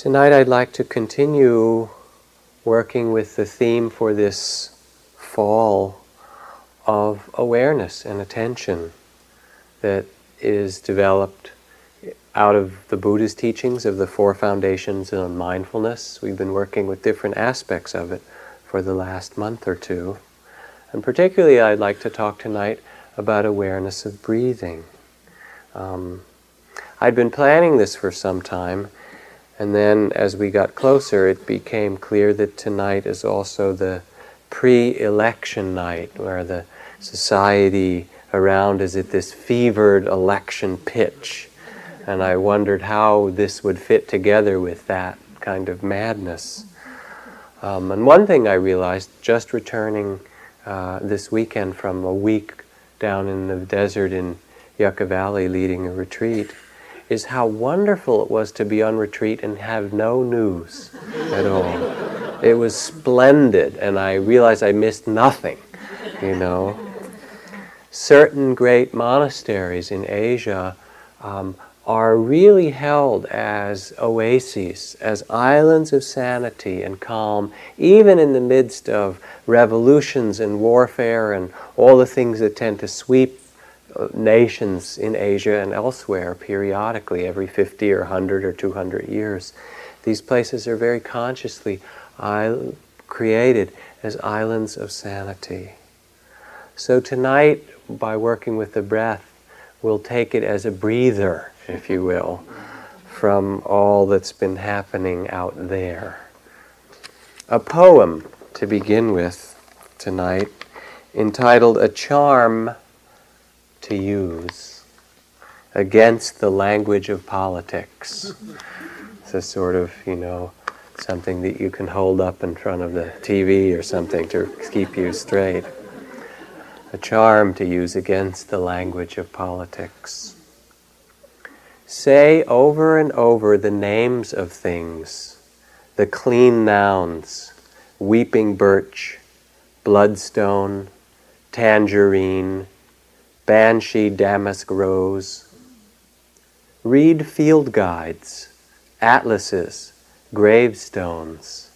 Tonight I'd like to continue working with the theme for this fall of awareness and attention that is developed out of the Buddha's teachings of the four foundations on mindfulness. We've been working with different aspects of it for the last month or two. And particularly, I'd like to talk tonight about awareness of breathing. Um, I'd been planning this for some time and then as we got closer, it became clear that tonight is also the pre election night, where the society around is at this fevered election pitch. And I wondered how this would fit together with that kind of madness. Um, and one thing I realized just returning uh, this weekend from a week down in the desert in Yucca Valley leading a retreat is how wonderful it was to be on retreat and have no news at all. It was splendid, and I realized I missed nothing, you know. Certain great monasteries in Asia um, are really held as oases, as islands of sanity and calm, even in the midst of revolutions and warfare and all the things that tend to sweep nations in Asia and elsewhere periodically, every 50 or 100 or 200 years. These places are very consciously created as islands of sanity. So tonight, by working with the breath, we'll take it as a breather, if you will, from all that's been happening out there. A poem to begin with tonight entitled A Charm to use against the language of politics. It's a sort of, you know, something that you can hold up in front of the TV or something to keep you straight. A charm to use against the language of politics. Say over and over the names of things, the clean nouns, weeping birch, bloodstone, tangerine, Banshee Damask Rose. Read field guides, atlases, gravestones.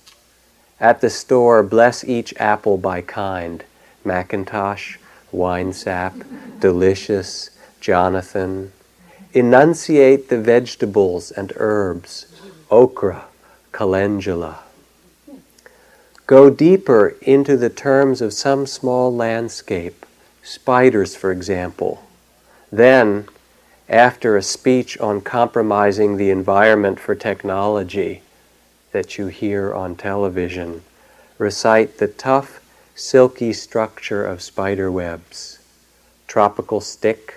At the store, bless each apple by kind McIntosh, Winesap, Delicious, Jonathan. Enunciate the vegetables and herbs, okra, calendula. Go deeper into the terms of some small landscape spiders, for example. Then, after a speech on compromising the environment for technology that you hear on television, recite the tough, silky structure of spider webs tropical stick,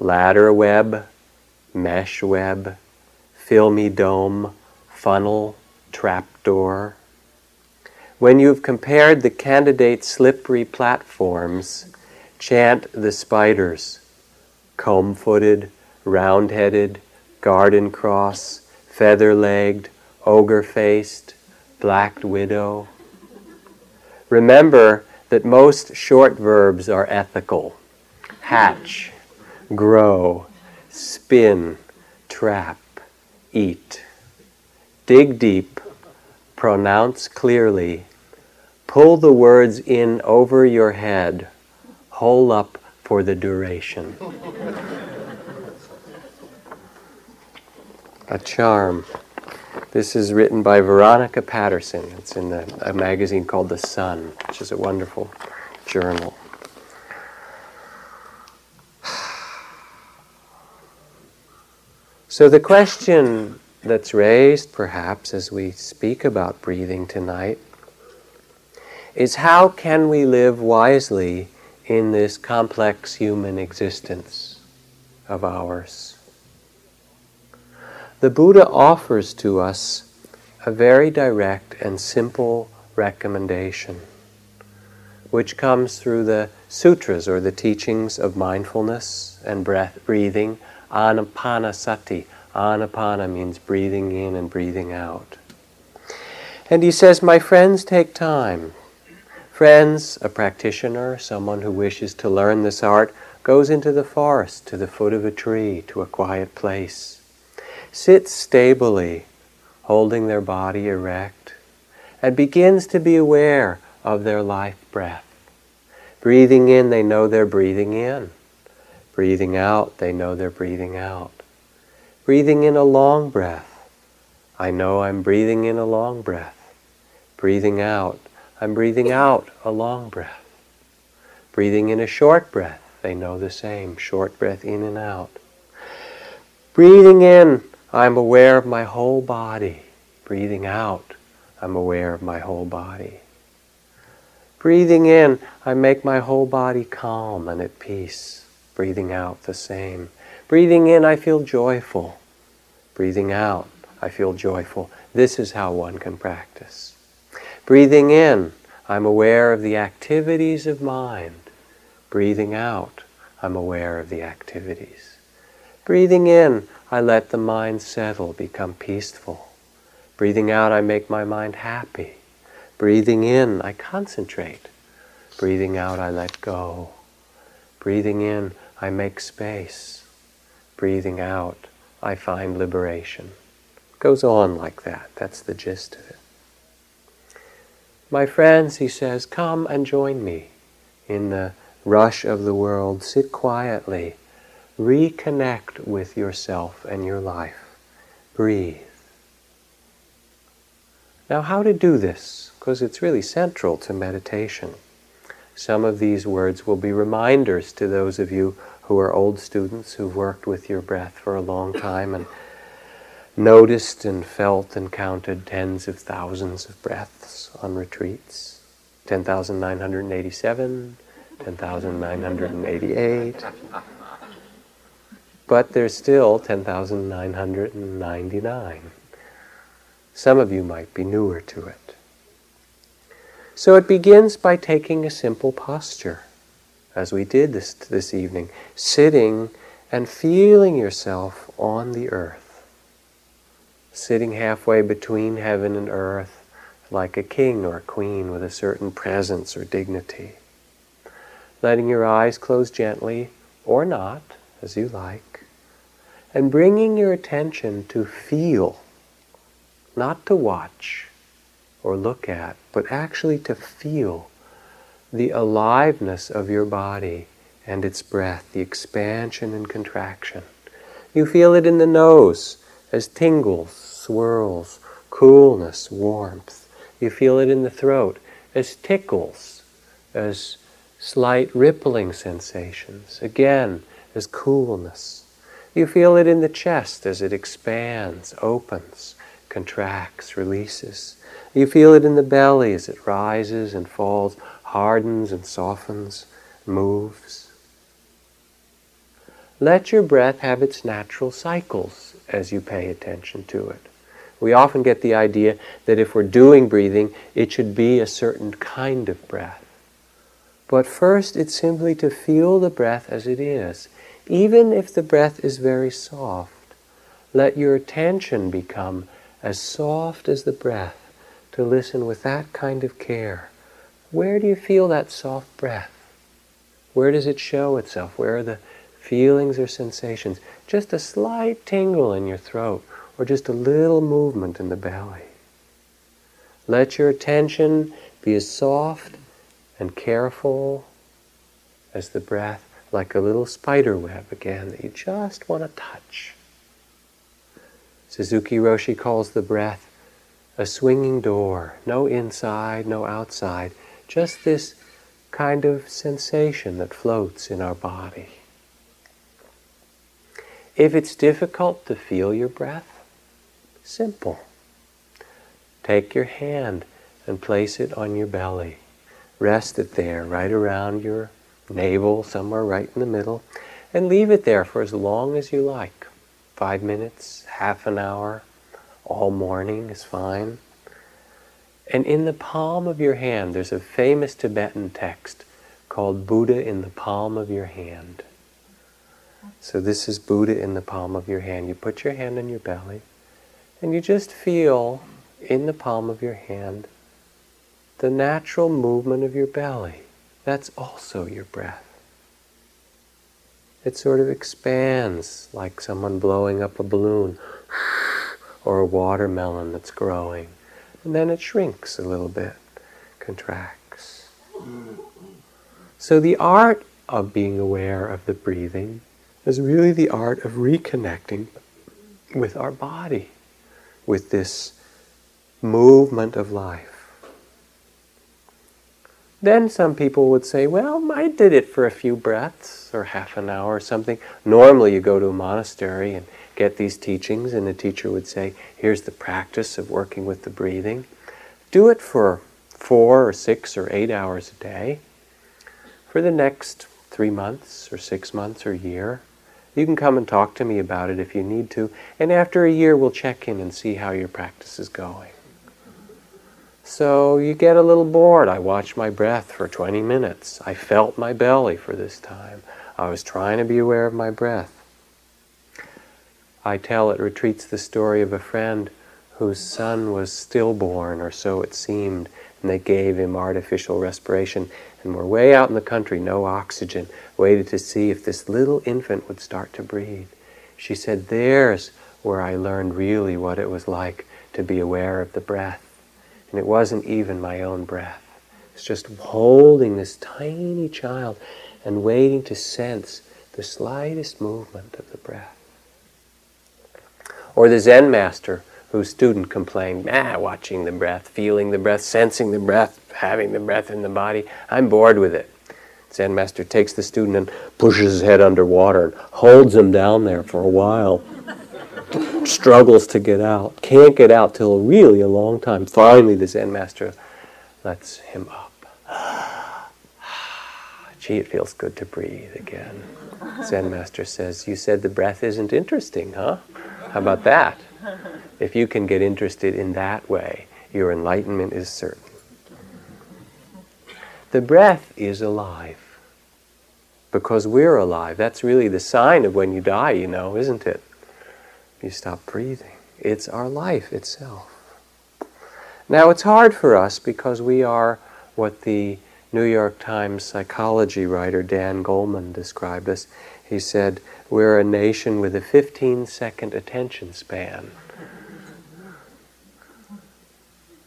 ladder web, mesh web, filmy dome, funnel, trapdoor. When you've compared the candidate slippery platforms, chant the spiders comb footed, round headed, garden cross, feather legged, ogre faced, black widow. Remember that most short verbs are ethical hatch, grow, spin, trap, eat. Dig deep, pronounce clearly, pull the words in over your head hole up for the duration. a charm. This is written by Veronica Patterson. It's in a, a magazine called The Sun, which is a wonderful journal. So, the question that's raised, perhaps, as we speak about breathing tonight is how can we live wisely in this complex human existence of ours. The Buddha offers to us a very direct and simple recommendation, which comes through the sutras or the teachings of mindfulness and breath breathing, anapanasati. Anapana means breathing in and breathing out. And he says, My friends, take time Friends, a practitioner, someone who wishes to learn this art, goes into the forest, to the foot of a tree, to a quiet place. sits stably, holding their body erect, and begins to be aware of their life breath. Breathing in, they know they're breathing in. Breathing out, they know they're breathing out. Breathing in a long breath, I know I'm breathing in a long breath. Breathing out, I'm breathing out a long breath. Breathing in a short breath, they know the same, short breath in and out. Breathing in, I'm aware of my whole body. Breathing out, I'm aware of my whole body. Breathing in, I make my whole body calm and at peace. Breathing out, the same. Breathing in, I feel joyful. Breathing out, I feel joyful. This is how one can practice. Breathing in, I'm aware of the activities of mind. Breathing out, I'm aware of the activities. Breathing in, I let the mind settle, become peaceful. Breathing out, I make my mind happy. Breathing in, I concentrate. Breathing out, I let go. Breathing in, I make space. Breathing out, I find liberation. It goes on like that. That's the gist of it. My friends, he says, come and join me in the rush of the world. Sit quietly. Reconnect with yourself and your life. Breathe. Now, how to do this? Because it's really central to meditation. Some of these words will be reminders to those of you who are old students who've worked with your breath for a long time and noticed and felt and counted tens of thousands of breaths on retreats 10,987, 10,988. But there's still 10,999. Some of you might be newer to it. So it begins by taking a simple posture, as we did this, this evening, sitting and feeling yourself on the earth, sitting halfway between heaven and earth, like a king or a queen with a certain presence or dignity. Letting your eyes close gently, or not, as you like, and bringing your attention to feel not to watch or look at, but actually to feel the aliveness of your body and its breath, the expansion and contraction. You feel it in the nose as tingles, swirls, coolness, warmth. You feel it in the throat as tickles, as slight rippling sensations, again as coolness. You feel it in the chest as it expands, opens, contracts, releases. You feel it in the belly as it rises and falls, hardens and softens, moves. Let your breath have its natural cycles as you pay attention to it. We often get the idea that if we're doing breathing, it should be a certain kind of breath. But first, it's simply to feel the breath as it is. Even if the breath is very soft, let your attention become as soft as the breath, to listen with that kind of care. Where do you feel that soft breath? Where does it show itself? Where are the feelings or sensations? Just a slight tingle in your throat, or just a little movement in the belly. Let your attention be as soft and careful as the breath, like a little spider web again that you just want to touch. Suzuki Roshi calls the breath a swinging door, no inside, no outside, just this kind of sensation that floats in our body. If it's difficult to feel your breath, simple. Take your hand and place it on your belly. Rest it there, right around your navel, somewhere right in the middle, and leave it there for as long as you like five minutes, half an hour, all morning is fine. And in the palm of your hand, there's a famous Tibetan text called Buddha in the palm of your hand. So this is Buddha in the palm of your hand. You put your hand on your belly and you just feel in the palm of your hand the natural movement of your belly. That's also your breath it sort of expands like someone blowing up a balloon. or a watermelon that's growing. And then it shrinks a little bit, contracts. So the art of being aware of the breathing is really the art of reconnecting with our body, with this movement of life. Then some people would say, well, I did it for a few breaths or half an hour or something. Normally, you go to a monastery and get these teachings, and the teacher would say, here's the practice of working with the breathing. Do it for four or six or eight hours a day for the next three months or six months or year. You can come and talk to me about it if you need to, and after a year, we'll check in and see how your practice is going. So you get a little bored. I watched my breath for 20 minutes. I felt my belly for this time. I was trying to be aware of my breath. I tell at retreats the story of a friend whose son was stillborn, or so it seemed, and they gave him artificial respiration. And we're way out in the country, no oxygen, waited to see if this little infant would start to breathe. She said, There's where I learned really what it was like to be aware of the breath. And it wasn't even my own breath. It's just holding this tiny child and waiting to sense the slightest movement of the breath. Or the Zen master whose student complained, ah, watching the breath, feeling the breath, sensing the breath, having the breath in the body. I'm bored with it. Zen master takes the student and pushes his head underwater and holds him down there for a while struggles to get out, can't get out till really a long time. Finally, the Zen master lets him up. Gee, it feels good to breathe again. Zen master says, You said the breath isn't interesting, huh? How about that? If you can get interested in that way, your enlightenment is certain. The breath is alive because we're alive. That's really the sign of when you die, you know, isn't it? you stop breathing. It's our life itself. Now, it's hard for us because we are what the New York Times psychology writer Dan Goleman described us. He said, We're a nation with a 15 second attention span.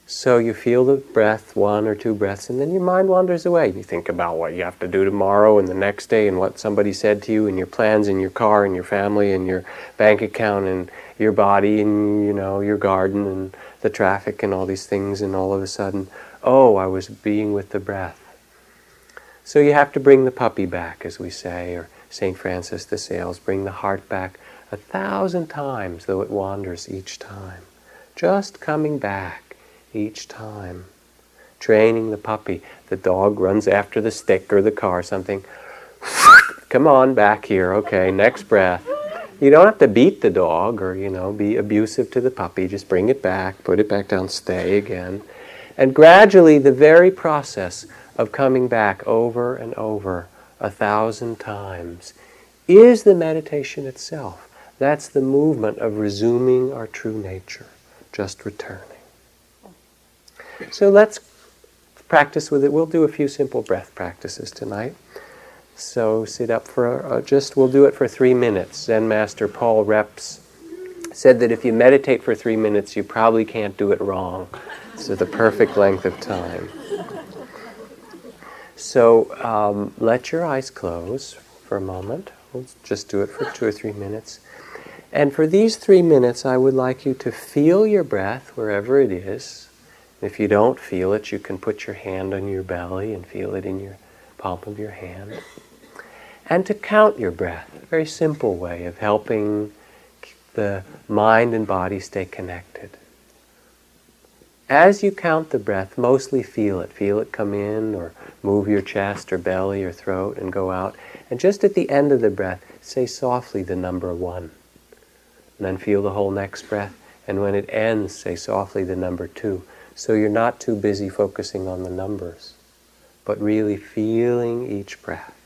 So you feel the breath, one or two breaths, and then your mind wanders away. You think about what you have to do tomorrow and the next day and what somebody said to you and your plans and your car and your family and your bank account and your body and you know your garden and the traffic and all these things and all of a sudden, oh, I was being with the breath. So you have to bring the puppy back, as we say, or St. Francis de Sales, bring the heart back a thousand times, though it wanders each time. Just coming back each time. Training the puppy. The dog runs after the stick or the car or something. Come on, back here. Okay, next breath. You don't have to beat the dog or, you know, be abusive to the puppy. Just bring it back, put it back down, stay again. And gradually, the very process of coming back over and over a thousand times is the meditation itself. That's the movement of resuming our true nature, just returning. So let's practice with it. We'll do a few simple breath practices tonight. So sit up for uh, just, we'll do it for three minutes. Zen Master Paul Reps said that if you meditate for three minutes, you probably can't do it wrong. So the perfect length of time. So um, let your eyes close for a moment. We'll just do it for two or three minutes. And for these three minutes, I would like you to feel your breath wherever it is. If you don't feel it, you can put your hand on your belly and feel it in your palm of your hand. And to count your breath, a very simple way of helping the mind and body stay connected. As you count the breath, mostly feel it. Feel it come in or move your chest or belly or throat and go out. And just at the end of the breath, say softly the number one. And then feel the whole next breath. And when it ends, say softly the number two. So you're not too busy focusing on the numbers, but really feeling each breath.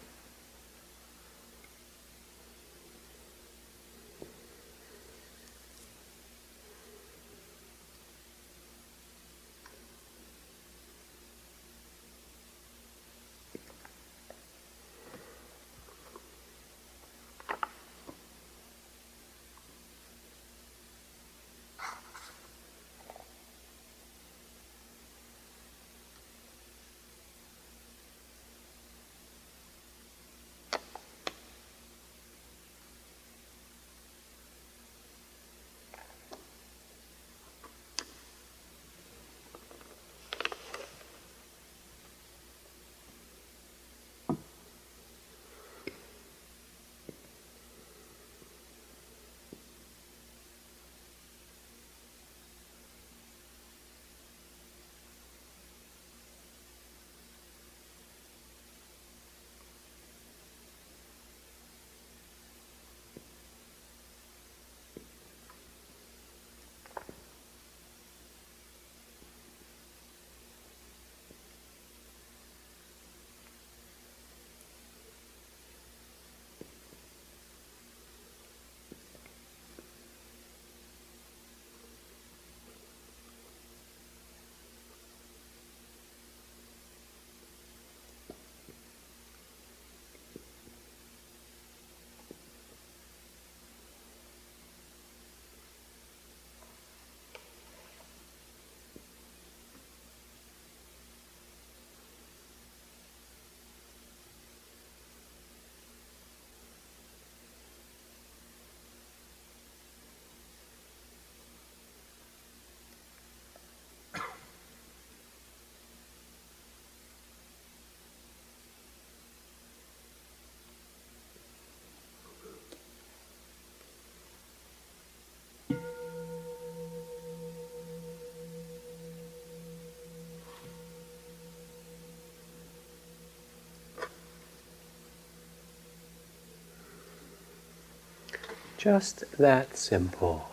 Just that simple.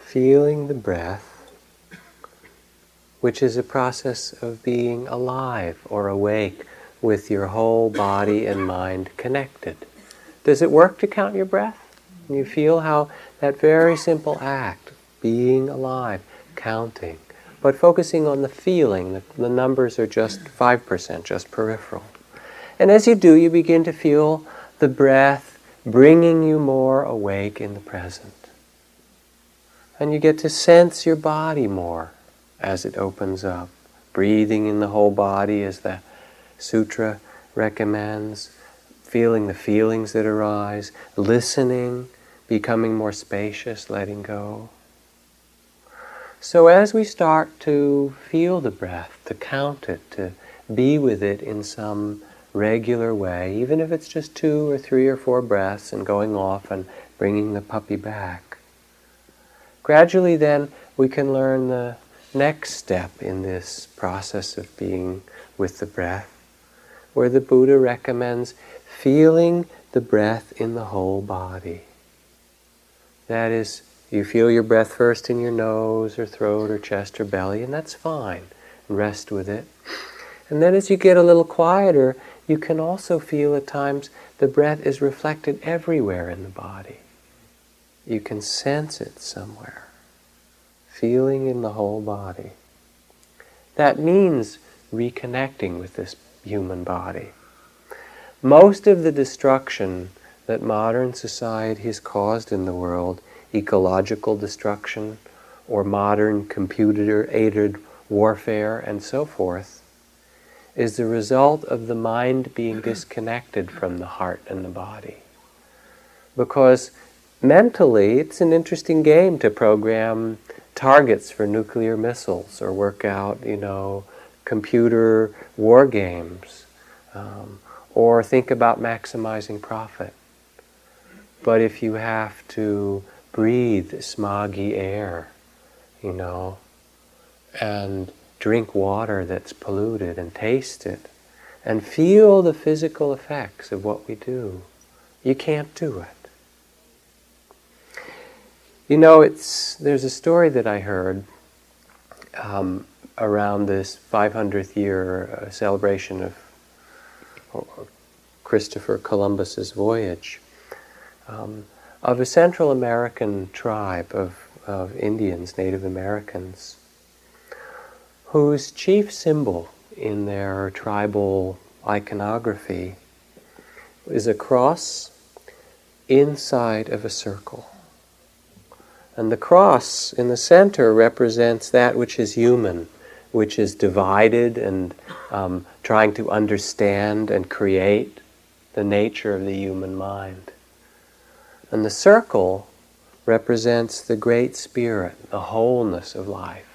Feeling the breath, which is a process of being alive or awake with your whole body and mind connected. Does it work to count your breath? you feel how that very simple act, being alive, counting, but focusing on the feeling, the, the numbers are just 5%, just peripheral. And as you do, you begin to feel the breath bringing you more awake in the present. And you get to sense your body more as it opens up, breathing in the whole body as the sutra recommends, feeling the feelings that arise, listening, becoming more spacious, letting go. So as we start to feel the breath, to count it, to be with it in some regular way, even if it's just two or three or four breaths and going off and bringing the puppy back. Gradually, then, we can learn the next step in this process of being with the breath, where the Buddha recommends feeling the breath in the whole body. That is, you feel your breath first in your nose or throat or chest or belly, and that's fine. Rest with it. And then as you get a little quieter, you can also feel at times the breath is reflected everywhere in the body. You can sense it somewhere, feeling in the whole body. That means reconnecting with this human body. Most of the destruction that modern society has caused in the world, ecological destruction, or modern computer aided warfare, and so forth, is the result of the mind being disconnected from the heart and the body. Because mentally, it's an interesting game to program targets for nuclear missiles or work out, you know, computer war games um, or think about maximizing profit. But if you have to breathe smoggy air, you know, and drink water that's polluted and taste it and feel the physical effects of what we do. You can't do it. You know, it's there's a story that I heard um, around this 500th year uh, celebration of Christopher Columbus's voyage um, of a Central American tribe of, of Indians, Native Americans, whose chief symbol in their tribal iconography is a cross inside of a circle. And the cross in the center represents that which is human, which is divided and um, trying to understand and create the nature of the human mind. And the circle represents the great spirit, the wholeness of life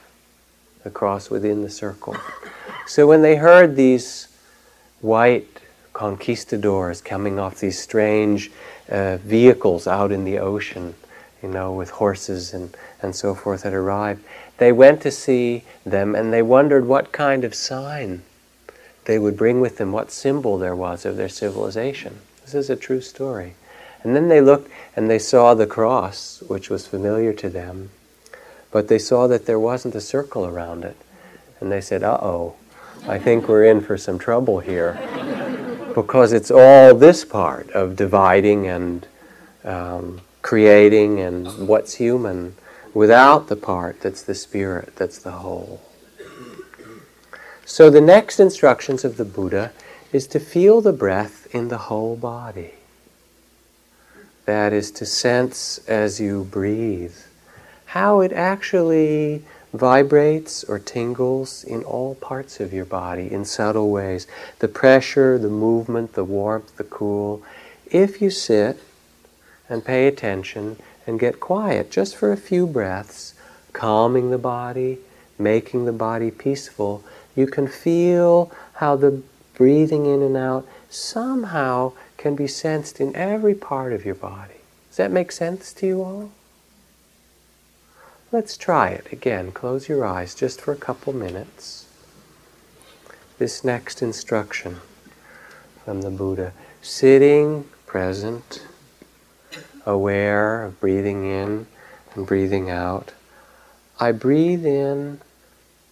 the cross within the circle. So when they heard these white conquistadors coming off these strange uh, vehicles out in the ocean, you know, with horses and, and so forth had arrived, they went to see them and they wondered what kind of sign they would bring with them, what symbol there was of their civilization. This is a true story. And then they looked and they saw the cross, which was familiar to them, but they saw that there wasn't a circle around it. And they said, uh oh, I think we're in for some trouble here. because it's all this part of dividing and um, creating and what's human without the part that's the spirit, that's the whole. So the next instructions of the Buddha is to feel the breath in the whole body. That is to sense as you breathe how it actually vibrates or tingles in all parts of your body in subtle ways. The pressure, the movement, the warmth, the cool. If you sit and pay attention and get quiet just for a few breaths, calming the body, making the body peaceful, you can feel how the breathing in and out somehow can be sensed in every part of your body. Does that make sense to you all? Let's try it again. Close your eyes just for a couple minutes. This next instruction from the Buddha sitting present, aware of breathing in and breathing out. I breathe in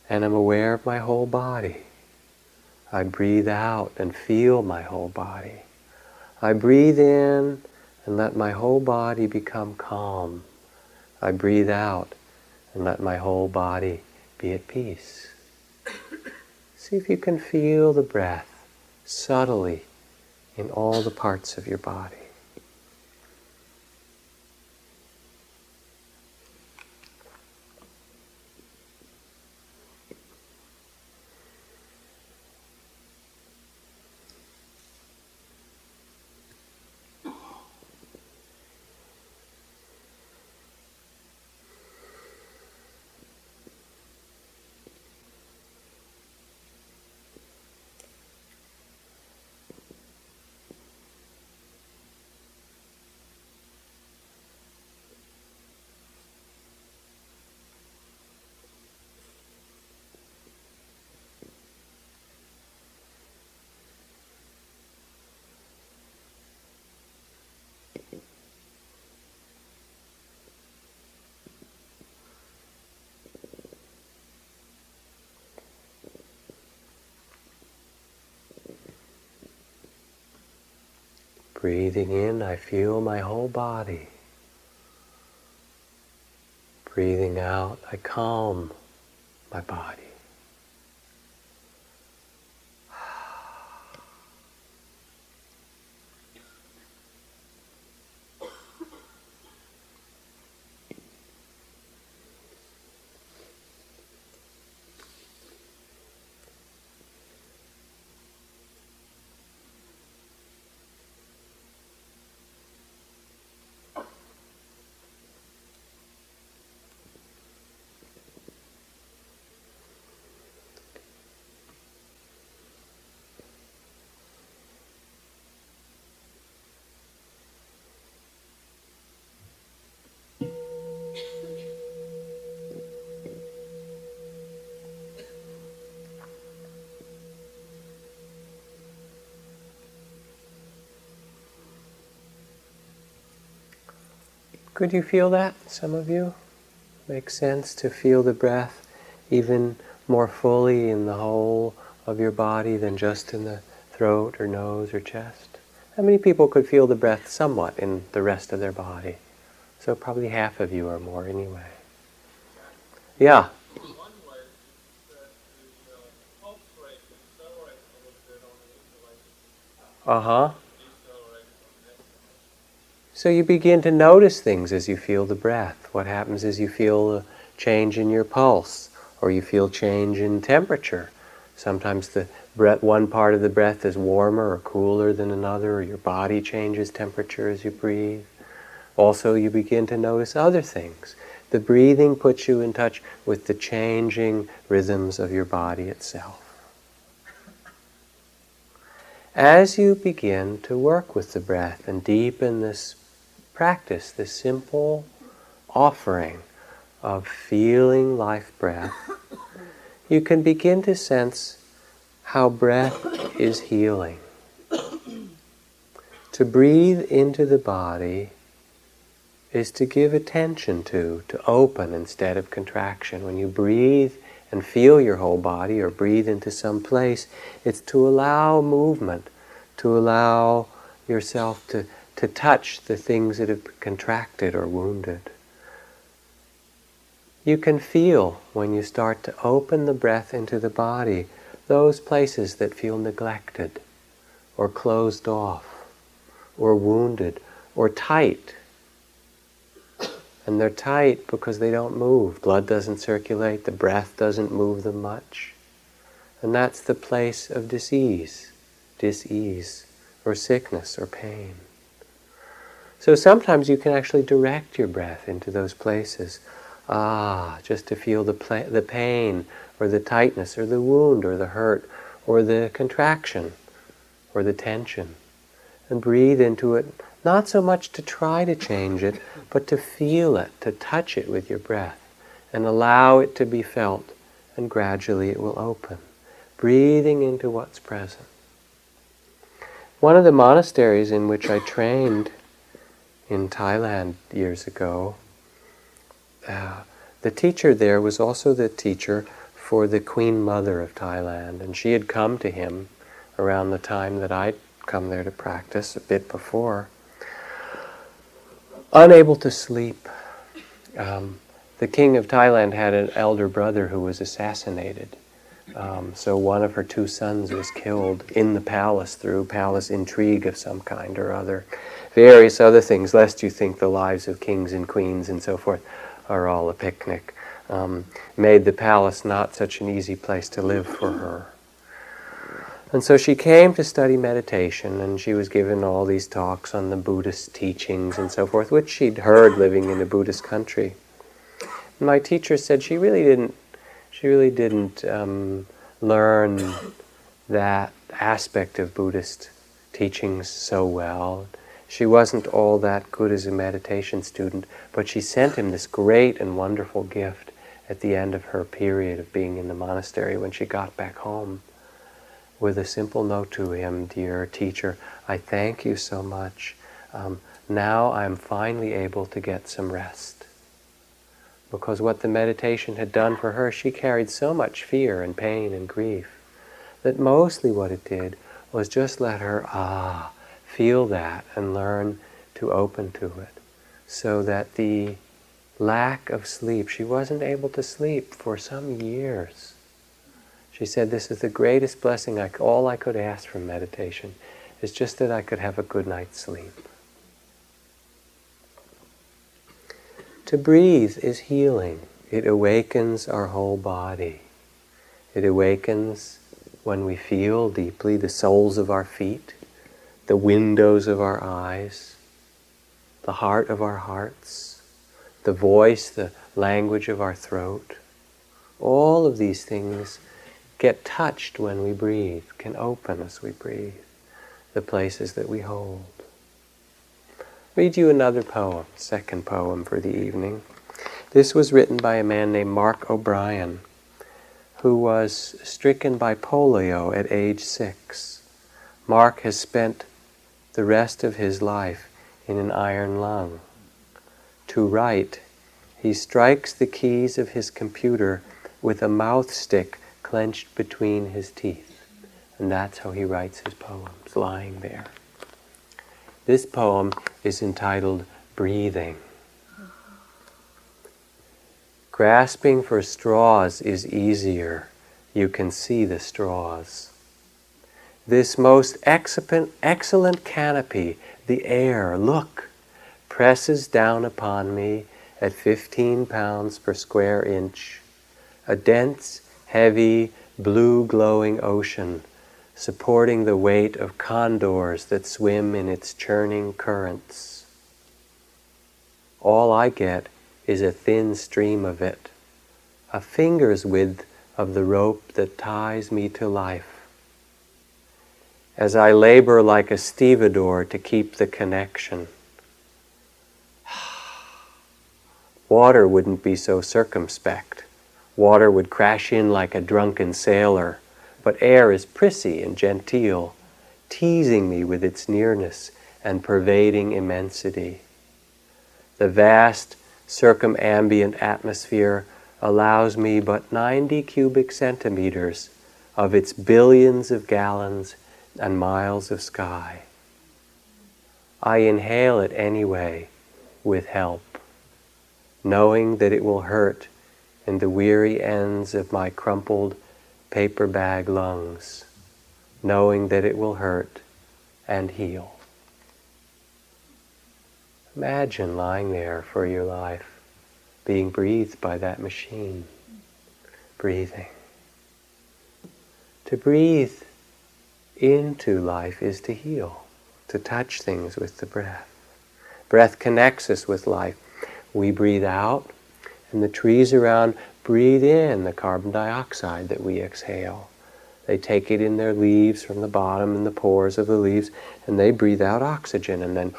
and I'm aware of my whole body. I breathe out and feel my whole body. I breathe in and let my whole body become calm. I breathe out and let my whole body be at peace. See if you can feel the breath subtly in all the parts of your body. Breathing in, I feel my whole body. Breathing out, I calm my body. Could you feel that, some of you? Makes sense to feel the breath even more fully in the whole of your body than just in the throat or nose or chest? How many people could feel the breath somewhat in the rest of their body? So probably half of you or more anyway. Yeah. Uh huh. So you begin to notice things as you feel the breath. What happens is you feel a change in your pulse, or you feel change in temperature. Sometimes the breath, one part of the breath is warmer or cooler than another, or your body changes temperature as you breathe. Also, you begin to notice other things. The breathing puts you in touch with the changing rhythms of your body itself. As you begin to work with the breath and deepen this practice, this simple offering of feeling life breath, you can begin to sense how breath is healing. To breathe into the body is to give attention to, to open instead of contraction. When you breathe and feel your whole body or breathe into some place, it's to allow movement, to allow yourself to to touch the things that have contracted or wounded. You can feel when you start to open the breath into the body those places that feel neglected or closed off or wounded or tight. And they're tight because they don't move. Blood doesn't circulate, the breath doesn't move them much. And that's the place of disease, disease, or sickness or pain. So sometimes you can actually direct your breath into those places. Ah, just to feel the, pla- the pain or the tightness or the wound or the hurt or the contraction or the tension. And breathe into it, not so much to try to change it, but to feel it, to touch it with your breath and allow it to be felt, and gradually it will open. Breathing into what's present. One of the monasteries in which I trained in Thailand years ago. Uh, the teacher there was also the teacher for the Queen Mother of Thailand, and she had come to him around the time that I'd come there to practice, a bit before. Unable to sleep. Um, the king of Thailand had an elder brother who was assassinated. Um, so one of her two sons was killed in the palace through palace intrigue of some kind or other. Various other things, lest you think the lives of kings and queens and so forth are all a picnic, um, made the palace not such an easy place to live for her. And so she came to study meditation, and she was given all these talks on the Buddhist teachings and so forth, which she'd heard living in a Buddhist country. My teacher said she really didn't, she really didn't um, learn that aspect of Buddhist teachings so well. She wasn't all that good as a meditation student, but she sent him this great and wonderful gift at the end of her period of being in the monastery when she got back home with a simple note to him Dear teacher, I thank you so much. Um, now I'm finally able to get some rest. Because what the meditation had done for her, she carried so much fear and pain and grief that mostly what it did was just let her, ah, feel that and learn to open to it. So that the lack of sleep, she wasn't able to sleep for some years. She said, This is the greatest blessing, I, all I could ask from meditation is just that I could have a good night's sleep. To breathe is healing. It awakens our whole body. It awakens when we feel deeply the soles of our feet the windows of our eyes, the heart of our hearts, the voice, the language of our throat. All of these things get touched when we breathe, can open as we breathe, the places that we hold. Read you another poem, second poem for the evening. This was written by a man named Mark O'Brien, who was stricken by polio at age six. Mark has spent the rest of his life in an iron lung. To write, he strikes the keys of his computer with a mouth stick clenched between his teeth. And that's how he writes his poems, lying there. This poem is entitled Breathing. Grasping for straws is easier. You can see the straws this most excellent canopy, the air, look, presses down upon me at 15 pounds per square inch, a dense, heavy, blue glowing ocean supporting the weight of condors that swim in its churning currents. All I get is a thin stream of it, a finger's width of the rope that ties me to life as I labor like a stevedore to keep the connection. Water wouldn't be so circumspect. Water would crash in like a drunken sailor, but air is prissy and genteel, teasing me with its nearness and pervading immensity. The vast circumambient atmosphere allows me but 90 cubic centimeters of its billions of gallons and miles of sky. I inhale it anyway with help, knowing that it will hurt in the weary ends of my crumpled paper bag lungs, knowing that it will hurt and heal. Imagine lying there for your life, being breathed by that machine, breathing. To breathe into life is to heal, to touch things with the breath. Breath connects us with life. We breathe out, and the trees around breathe in the carbon dioxide that we exhale. They take it in their leaves from the bottom in the pores of the leaves, and they breathe out oxygen, and then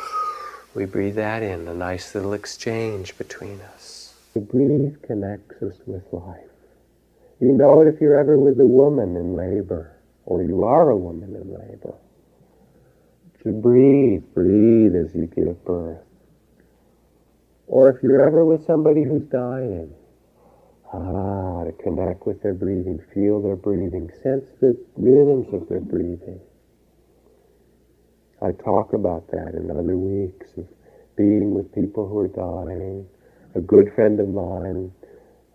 we breathe that in, a nice little exchange between us. The breathe connects us with life. You know it if you're ever with a woman in labor or you are a woman in labor. To breathe, breathe as you give birth. Or if you're ever with somebody who's dying, ah, to connect with their breathing, feel their breathing, sense the rhythms of their breathing. I talk about that in other weeks of being with people who are dying. A good friend of mine,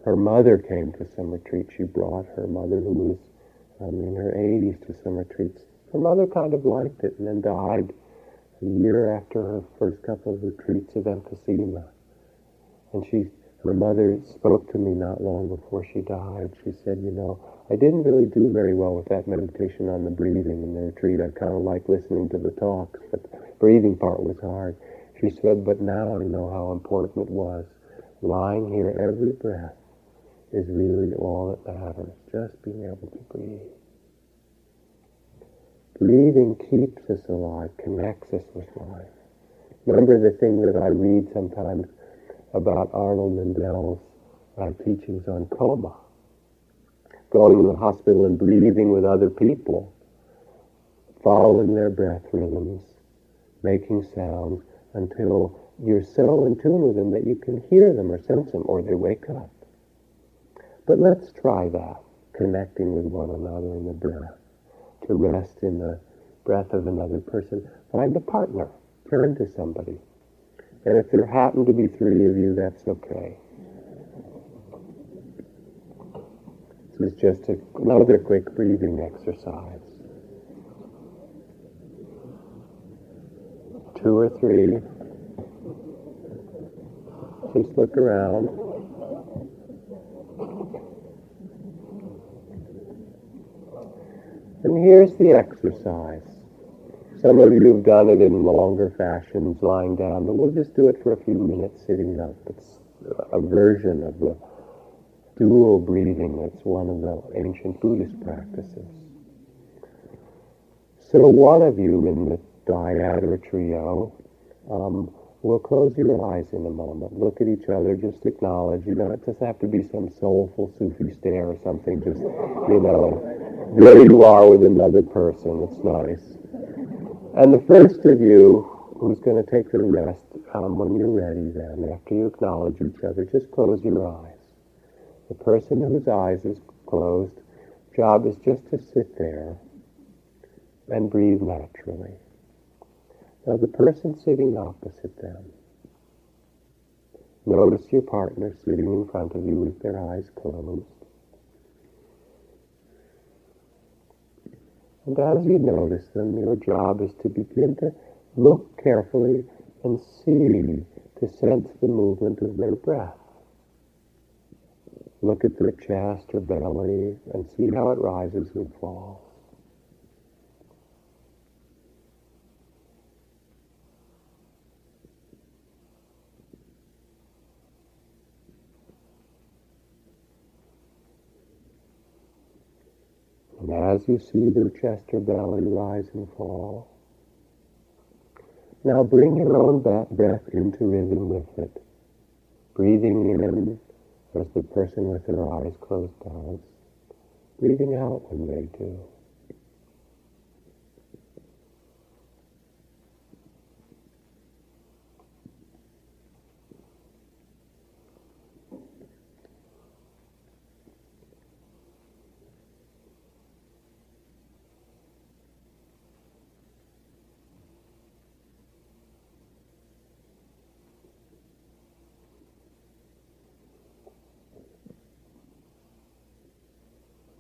her mother came to some retreat. She brought her mother, who was um, in her 80s, to some retreats. Her mother kind of liked it and then died a year after her first couple of retreats of emphysema. And she, her mother spoke to me not long before she died. She said, you know, I didn't really do very well with that meditation on the breathing in the retreat. I kind of liked listening to the talks, but the breathing part was hard. She said, but now I know how important it was. Lying here every breath is really all that matters, just being able to breathe. Breathing keeps us alive, connects us with life. Remember the thing that I read sometimes about Arnold Mindell's uh, teachings on coma. Going to the hospital and breathing with other people, following their breath rhythms, making sounds until you're so in tune with them that you can hear them or sense them or they wake up. But let's try that, connecting with one another in the breath, to rest in the breath of another person. Find a partner, turn to somebody. And if there happen to be three of you, that's okay. This is just a, another quick breathing exercise. Two or three. Just look around. And here's the exercise. Some of you have done it in longer fashions, lying down, but we'll just do it for a few minutes sitting up. It's a version of the dual breathing that's one of the ancient Buddhist practices. So one of you in the dyad or trio um, will close your eyes in a moment. Look at each other, just acknowledge. You doesn't have to be some soulful Sufi stare or something. Just, you know, there you are with another person. It's nice. And the first of you who's going to take the rest, um, when you're ready then, after you acknowledge each other, just close your eyes. The person whose eyes is closed, job is just to sit there and breathe naturally. Now the person sitting opposite them, notice your partner sitting in front of you with their eyes closed. And as you notice them, your job is to begin to look carefully and see, to sense the movement of their breath. Look at their chest or belly and see how it rises and falls. And as you see their chest or belly rise and fall, now bring your own breath into rhythm with it. Breathing in as the person with their eyes closed does. Breathing out when they do.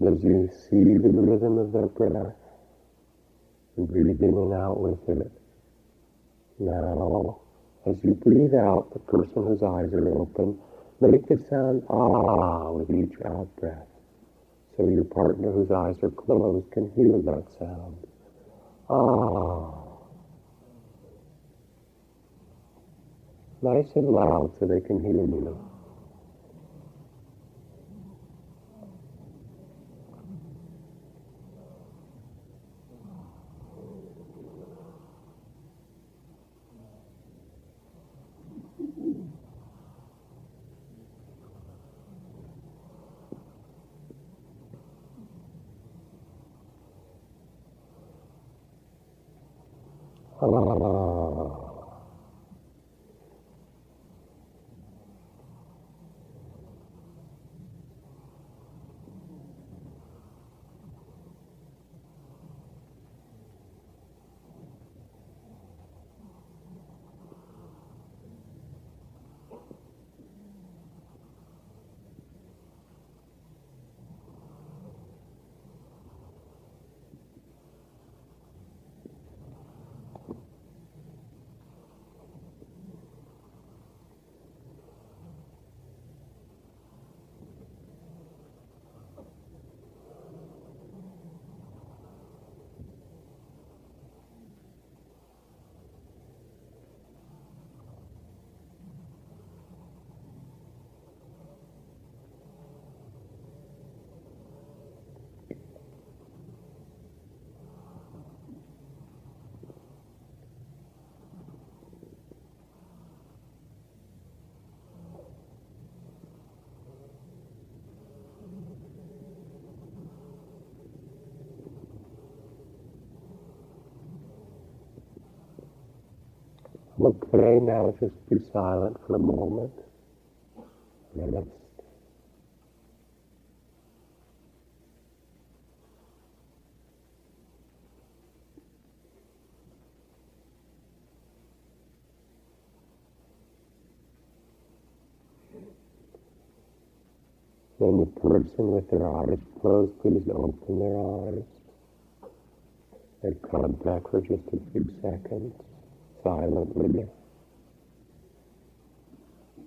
As you see the rhythm of their breath breathing in and out with it. Now, as you breathe out, the person whose eyes are open, make the sound ah with each out breath. So your partner whose eyes are closed can hear that sound. Ah. Nice and loud so they can hear you. Okay, now just be silent for a moment. Then the person with their eyes closed, please open their eyes. And contact for just a few seconds, silently.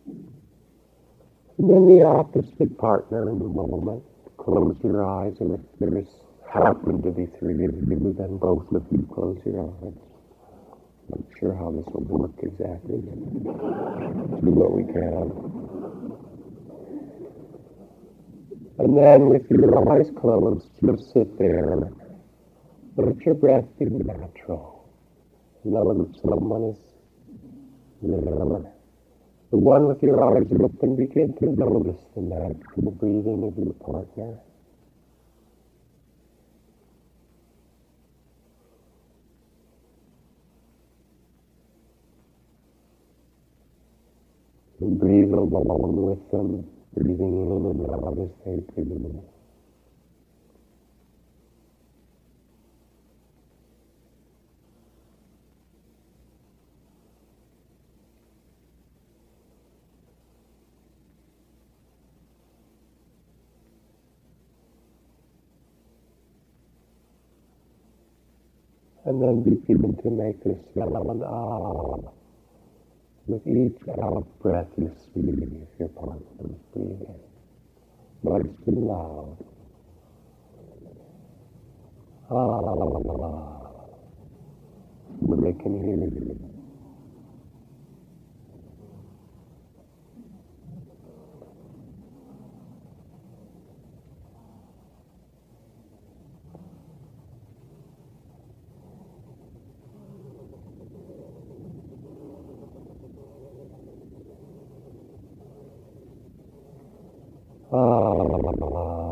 And then the opposite partner in the moment. Close your eyes, and if there's happen to be three of you, then both of you close your eyes. I'm not sure how this will work exactly. Do what we can. And then with your eyes closed, you sit there let your breath be natural. Know that someone is there. The one with your eyes open, begin to notice the natural breathing of your partner. breathe along with them breathing in and out as they breathe. And then be begin to make this sound ah. With each out breath you squeeze your partner breathing. But it's too loud. Ah. They can hear you. 아...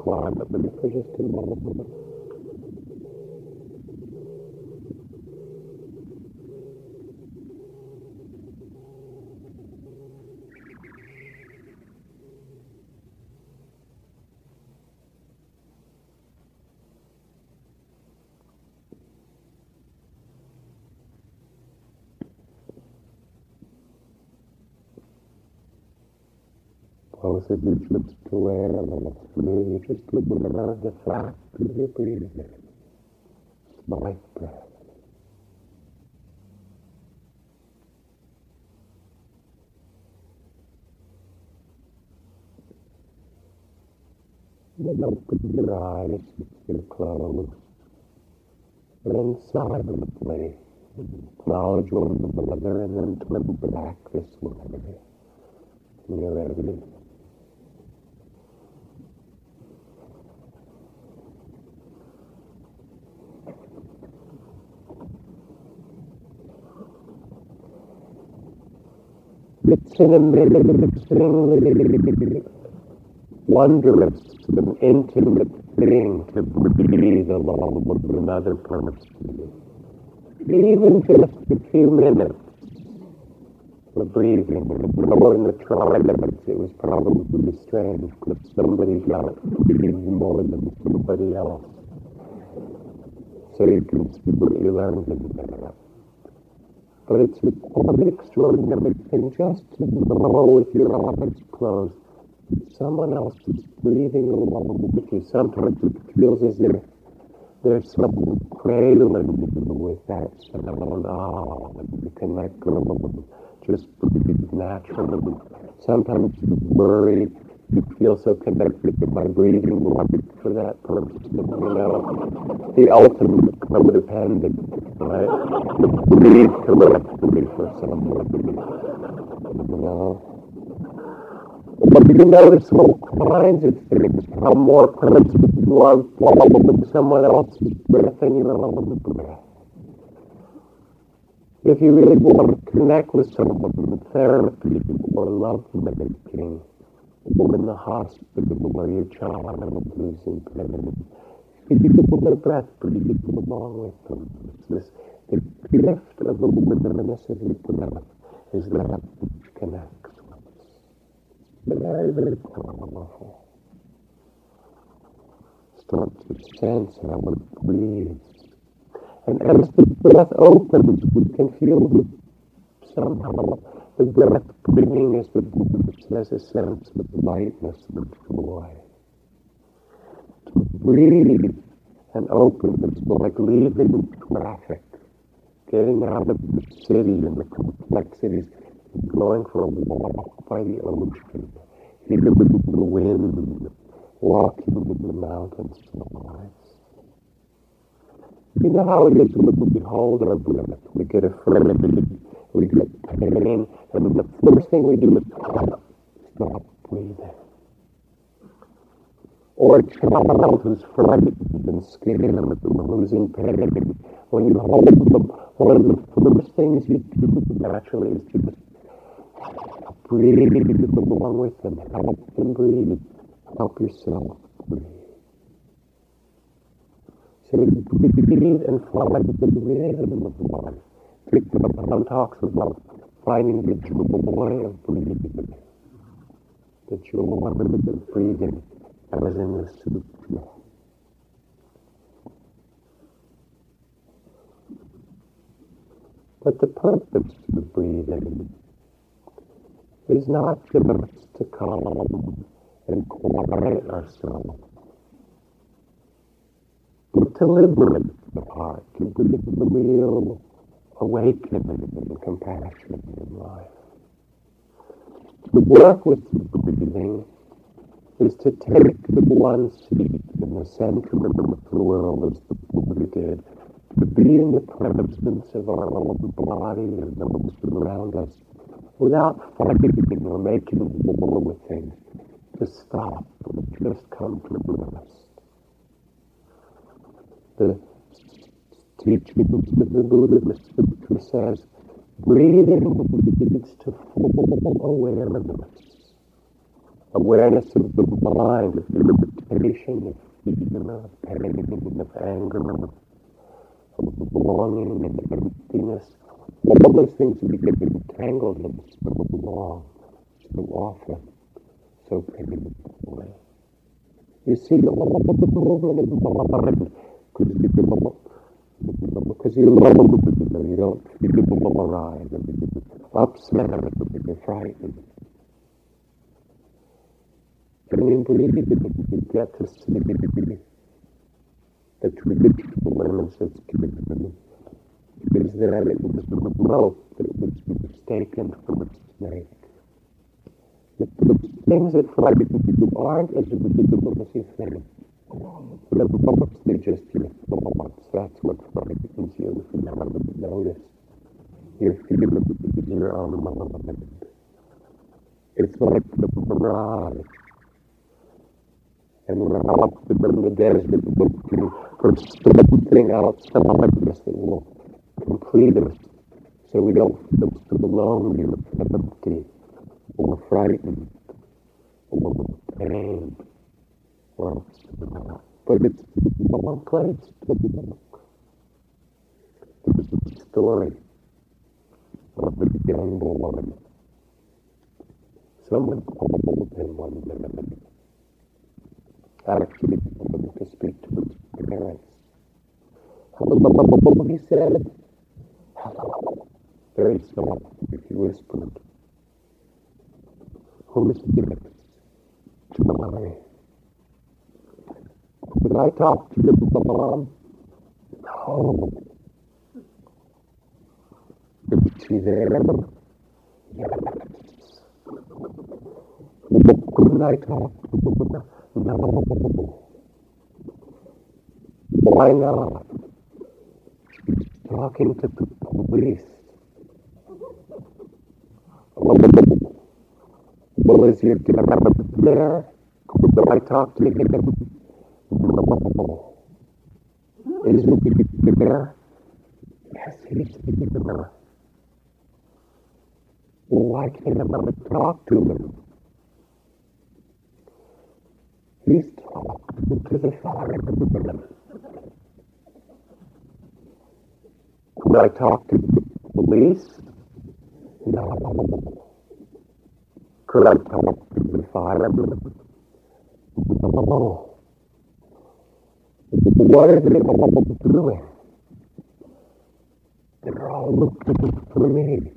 sit quietly for just a moment. Close it, lips to me just looking around the fact that you're breathing. My breath. then open your eyes your clothes. Then silently acknowledge one another and then turn back this way. You're ready. wondrous and intimate thing to breathe along with another person. Even just a few minutes of breathing, more in the tribe, it was probably strange because somebody got breathing more than somebody else. So you can see what you learn from but Someone else is breathing along with you. Sometimes it feels as if there's some cradling with that sound. Ah, you can let go just breathe naturally. Sometimes you worry feel so connected to my breathing for that person, you know, the ultimate codependent, right? Breathe correctly for someone, you know. But you notice all kinds of things, how more times you love with someone else's breath than you love the breath. If you really want to connect with someone in therapy or love making, in the hospital where your child is losing pain. If you put their breath, breathe along with them. It's this, the gift of the willingness of your breath is that which connects with us. Very, very powerful. Start to sense how it breathes. And as the breath opens, we can feel the somehow the breath bringing us with there's a sense of lightness and joy. To breathe and open it's like leaving traffic, getting out of the city and the complexities, going for a walk by the ocean, feeling the wind, walking in the mountains and the lights. You know how it is when we hold our breath, we get afraid we get pain, and the first thing we do is stop breathing. Or a child who's frightened and scared and losing pain. When you hold them, one of the first things you do naturally is to just breathe along with them. Help them breathe. Help yourself breathe. So breathe and follow the rhythm of life. One talks about finding the of breathing, the of breathing was in the soup. But the purpose of breathing is not just to calm and quiet ourselves, but to liberate the heart, to bring the real awakening and compassion in life. The work with the breathing is to take the one seat in the center of the world as the Buddha did, to be in the presence of our own body and those around us without fighting or making war with things, to stop and just come to rest. The teaching of the Buddha says, breathing leads to full awareness awareness of the mind, of the limitation, of fear, of pain, of anger, of belonging, and emptiness. All those things get entangled in so long, so often, so painfully. You see, the because you you don't, you a ride, upset, you're frightened. También políticos psiquiatras the traditional spiritualism is that of the mouth that was mistaken for a snake. The things that aren't as you think. They just your. That's what frightens you if you never notice. Your feelings, your own mind. It's like the mirage. And when I walk the the desert, for something will complete us so we don't feel so alone in empty or frightened or pain Someone to speak to his parents. He said, softly, he whispered, Who is this? To my When I talk to the mom, no. Is she there? Yes. When I talk to the no. Why not? She's talking to the police. What is your there? Do I talk to him? Is he there? Yes, he's there. Why can't I talk to him? He's talking to the father. Could I talk to the police? No. Could I talk to the father? No. What are they doing? They're all looking for me.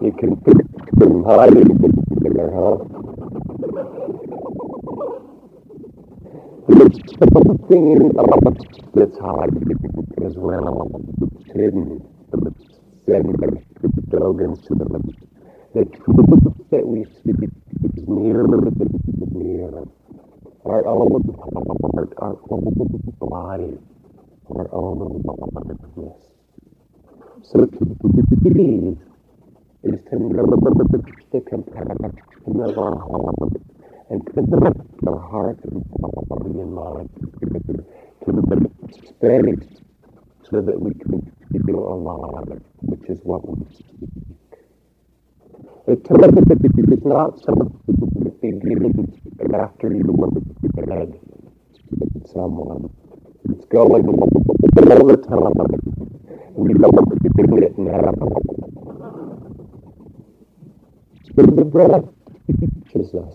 You can pick them hiding in their house. That's hard as well. Hidden. The truth that we speak is near, near. Our own our own body, our. So to of and connect our heart and body and mind to the space so that we can feel alive, which is what we. A telepathy is not something given after you were dead someone. It's going all the time. We don't feel it now. But the breath teaches us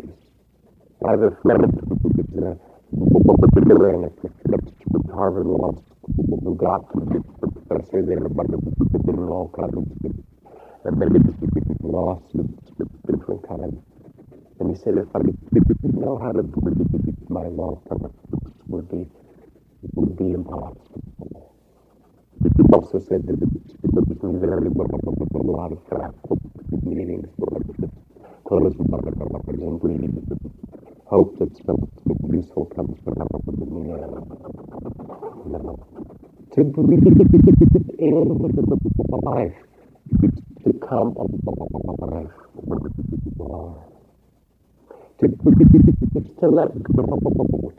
difficulties. I have a friend a a Harvard Law School who got to be professor there, but in law colleges and maybe lawsuits with different kinds. And he said, if I know how to breathe, my law practice would be would be impossible. He also said that it was a lot of meetings close and breathe. Hope that something useful comes from. To breathe life, to come alive, to to let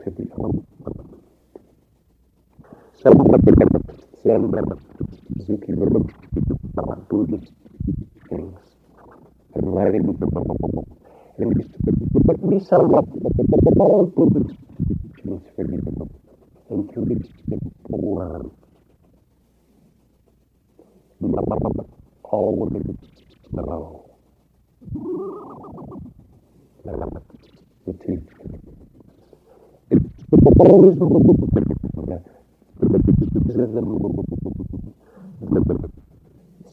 to become. Zen Suzuki Buddhist things. All good things for you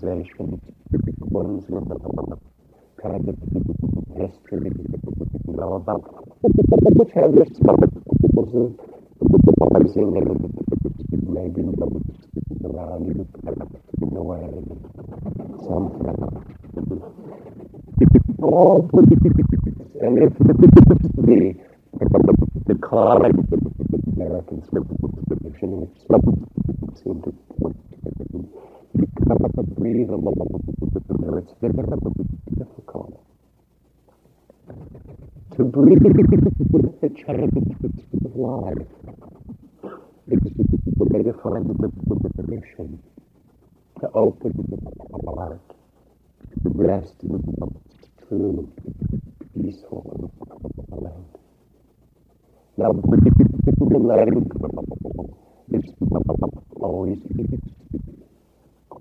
civilization, ones kind of history, you know, about which have this rising and maybe around you, in a way, something. All and if the decline of American seemed to breathe little bit. It's difficult to breathe with the. It's the way to the mission to open the heart, to rest in the true, peaceful land. Now, the land is always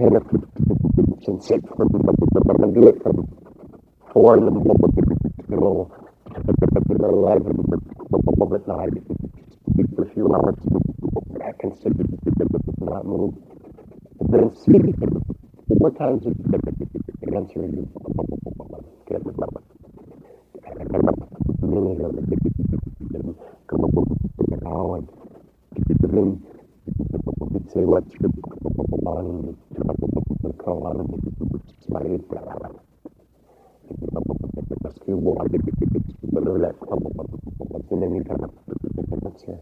10 or 15 and sit for and do it from 4 in the morning till 11 at night. For a few hours, and sit, not move. Then see what times answer you get. Minute of it, hour and then say.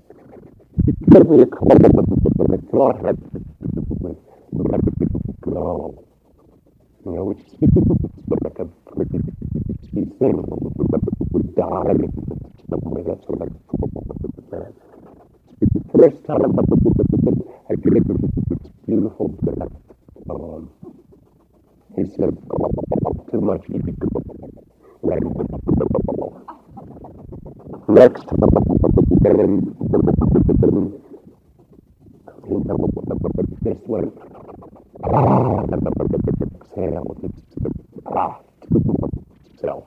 You thing. That's what I it's beautiful that um, he said too much next. this one self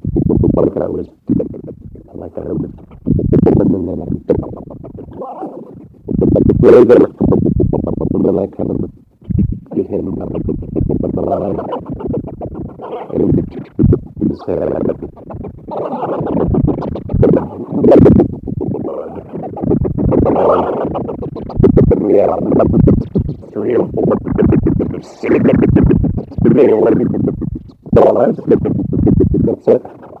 that's like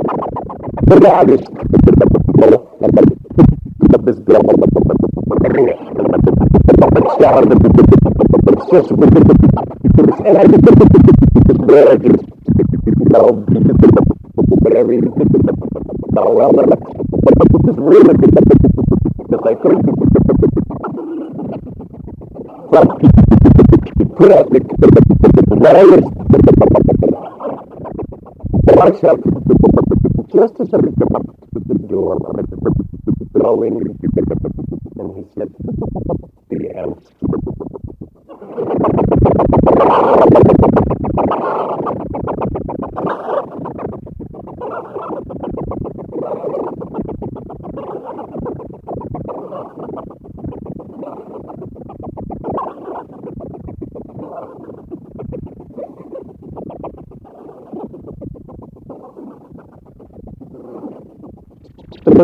بالعكس لبس شعر Thank you. just as every and he said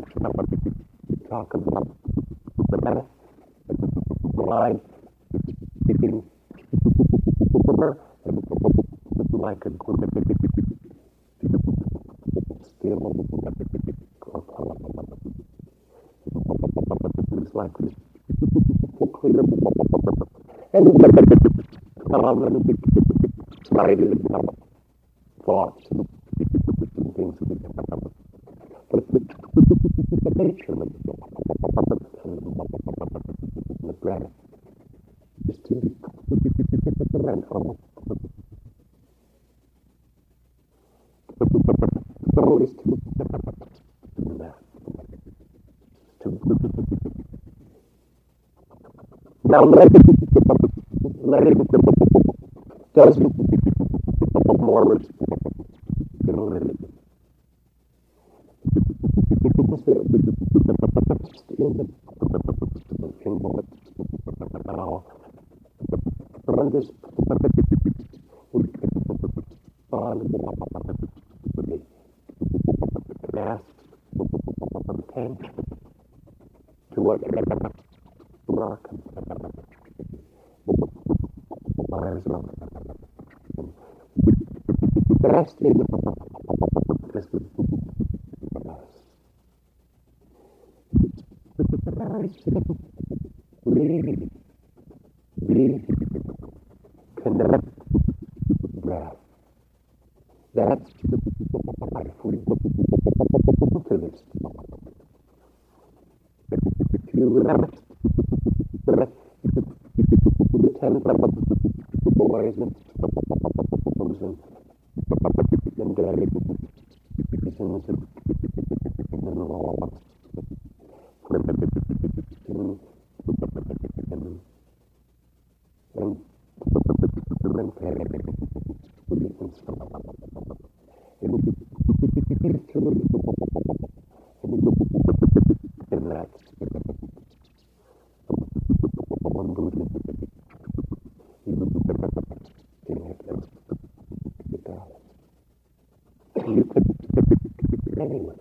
function of what we talk about. The breath, the mind, speaking, like a good still like this. And slide thoughts. la you couldn't get any with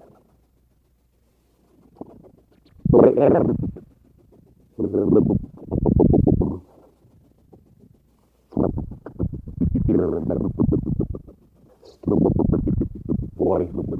Adam was a little boy who was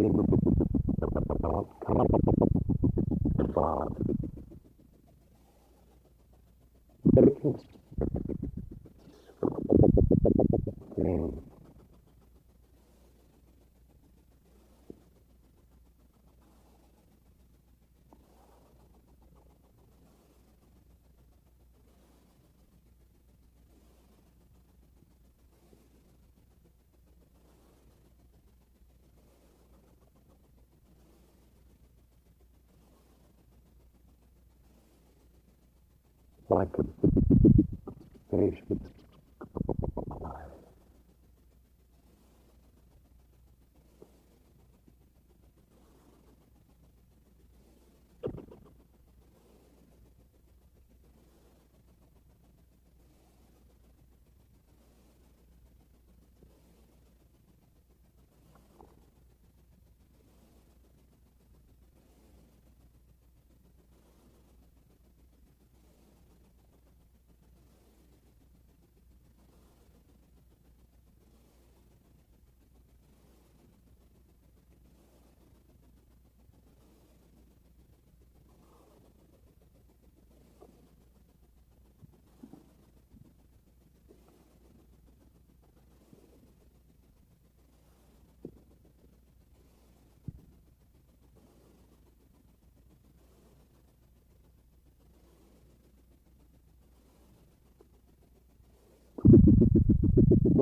kind of like a fish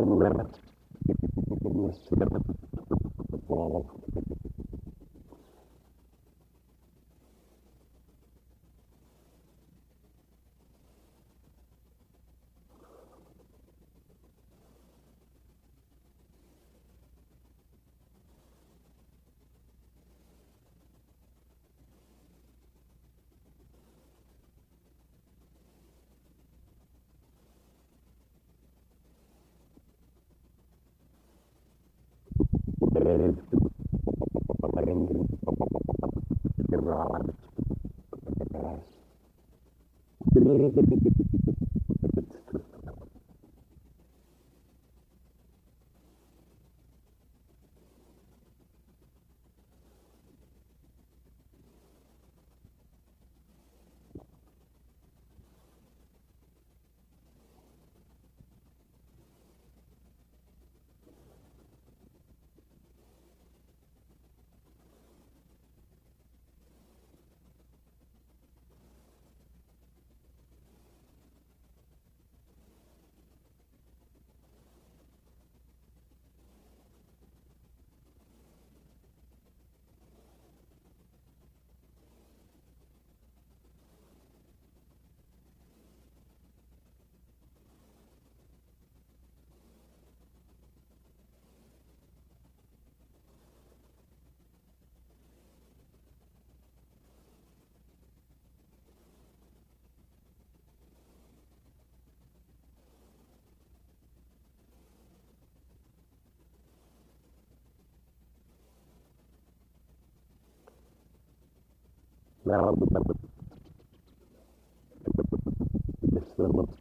Thank you. Thank you. With Now,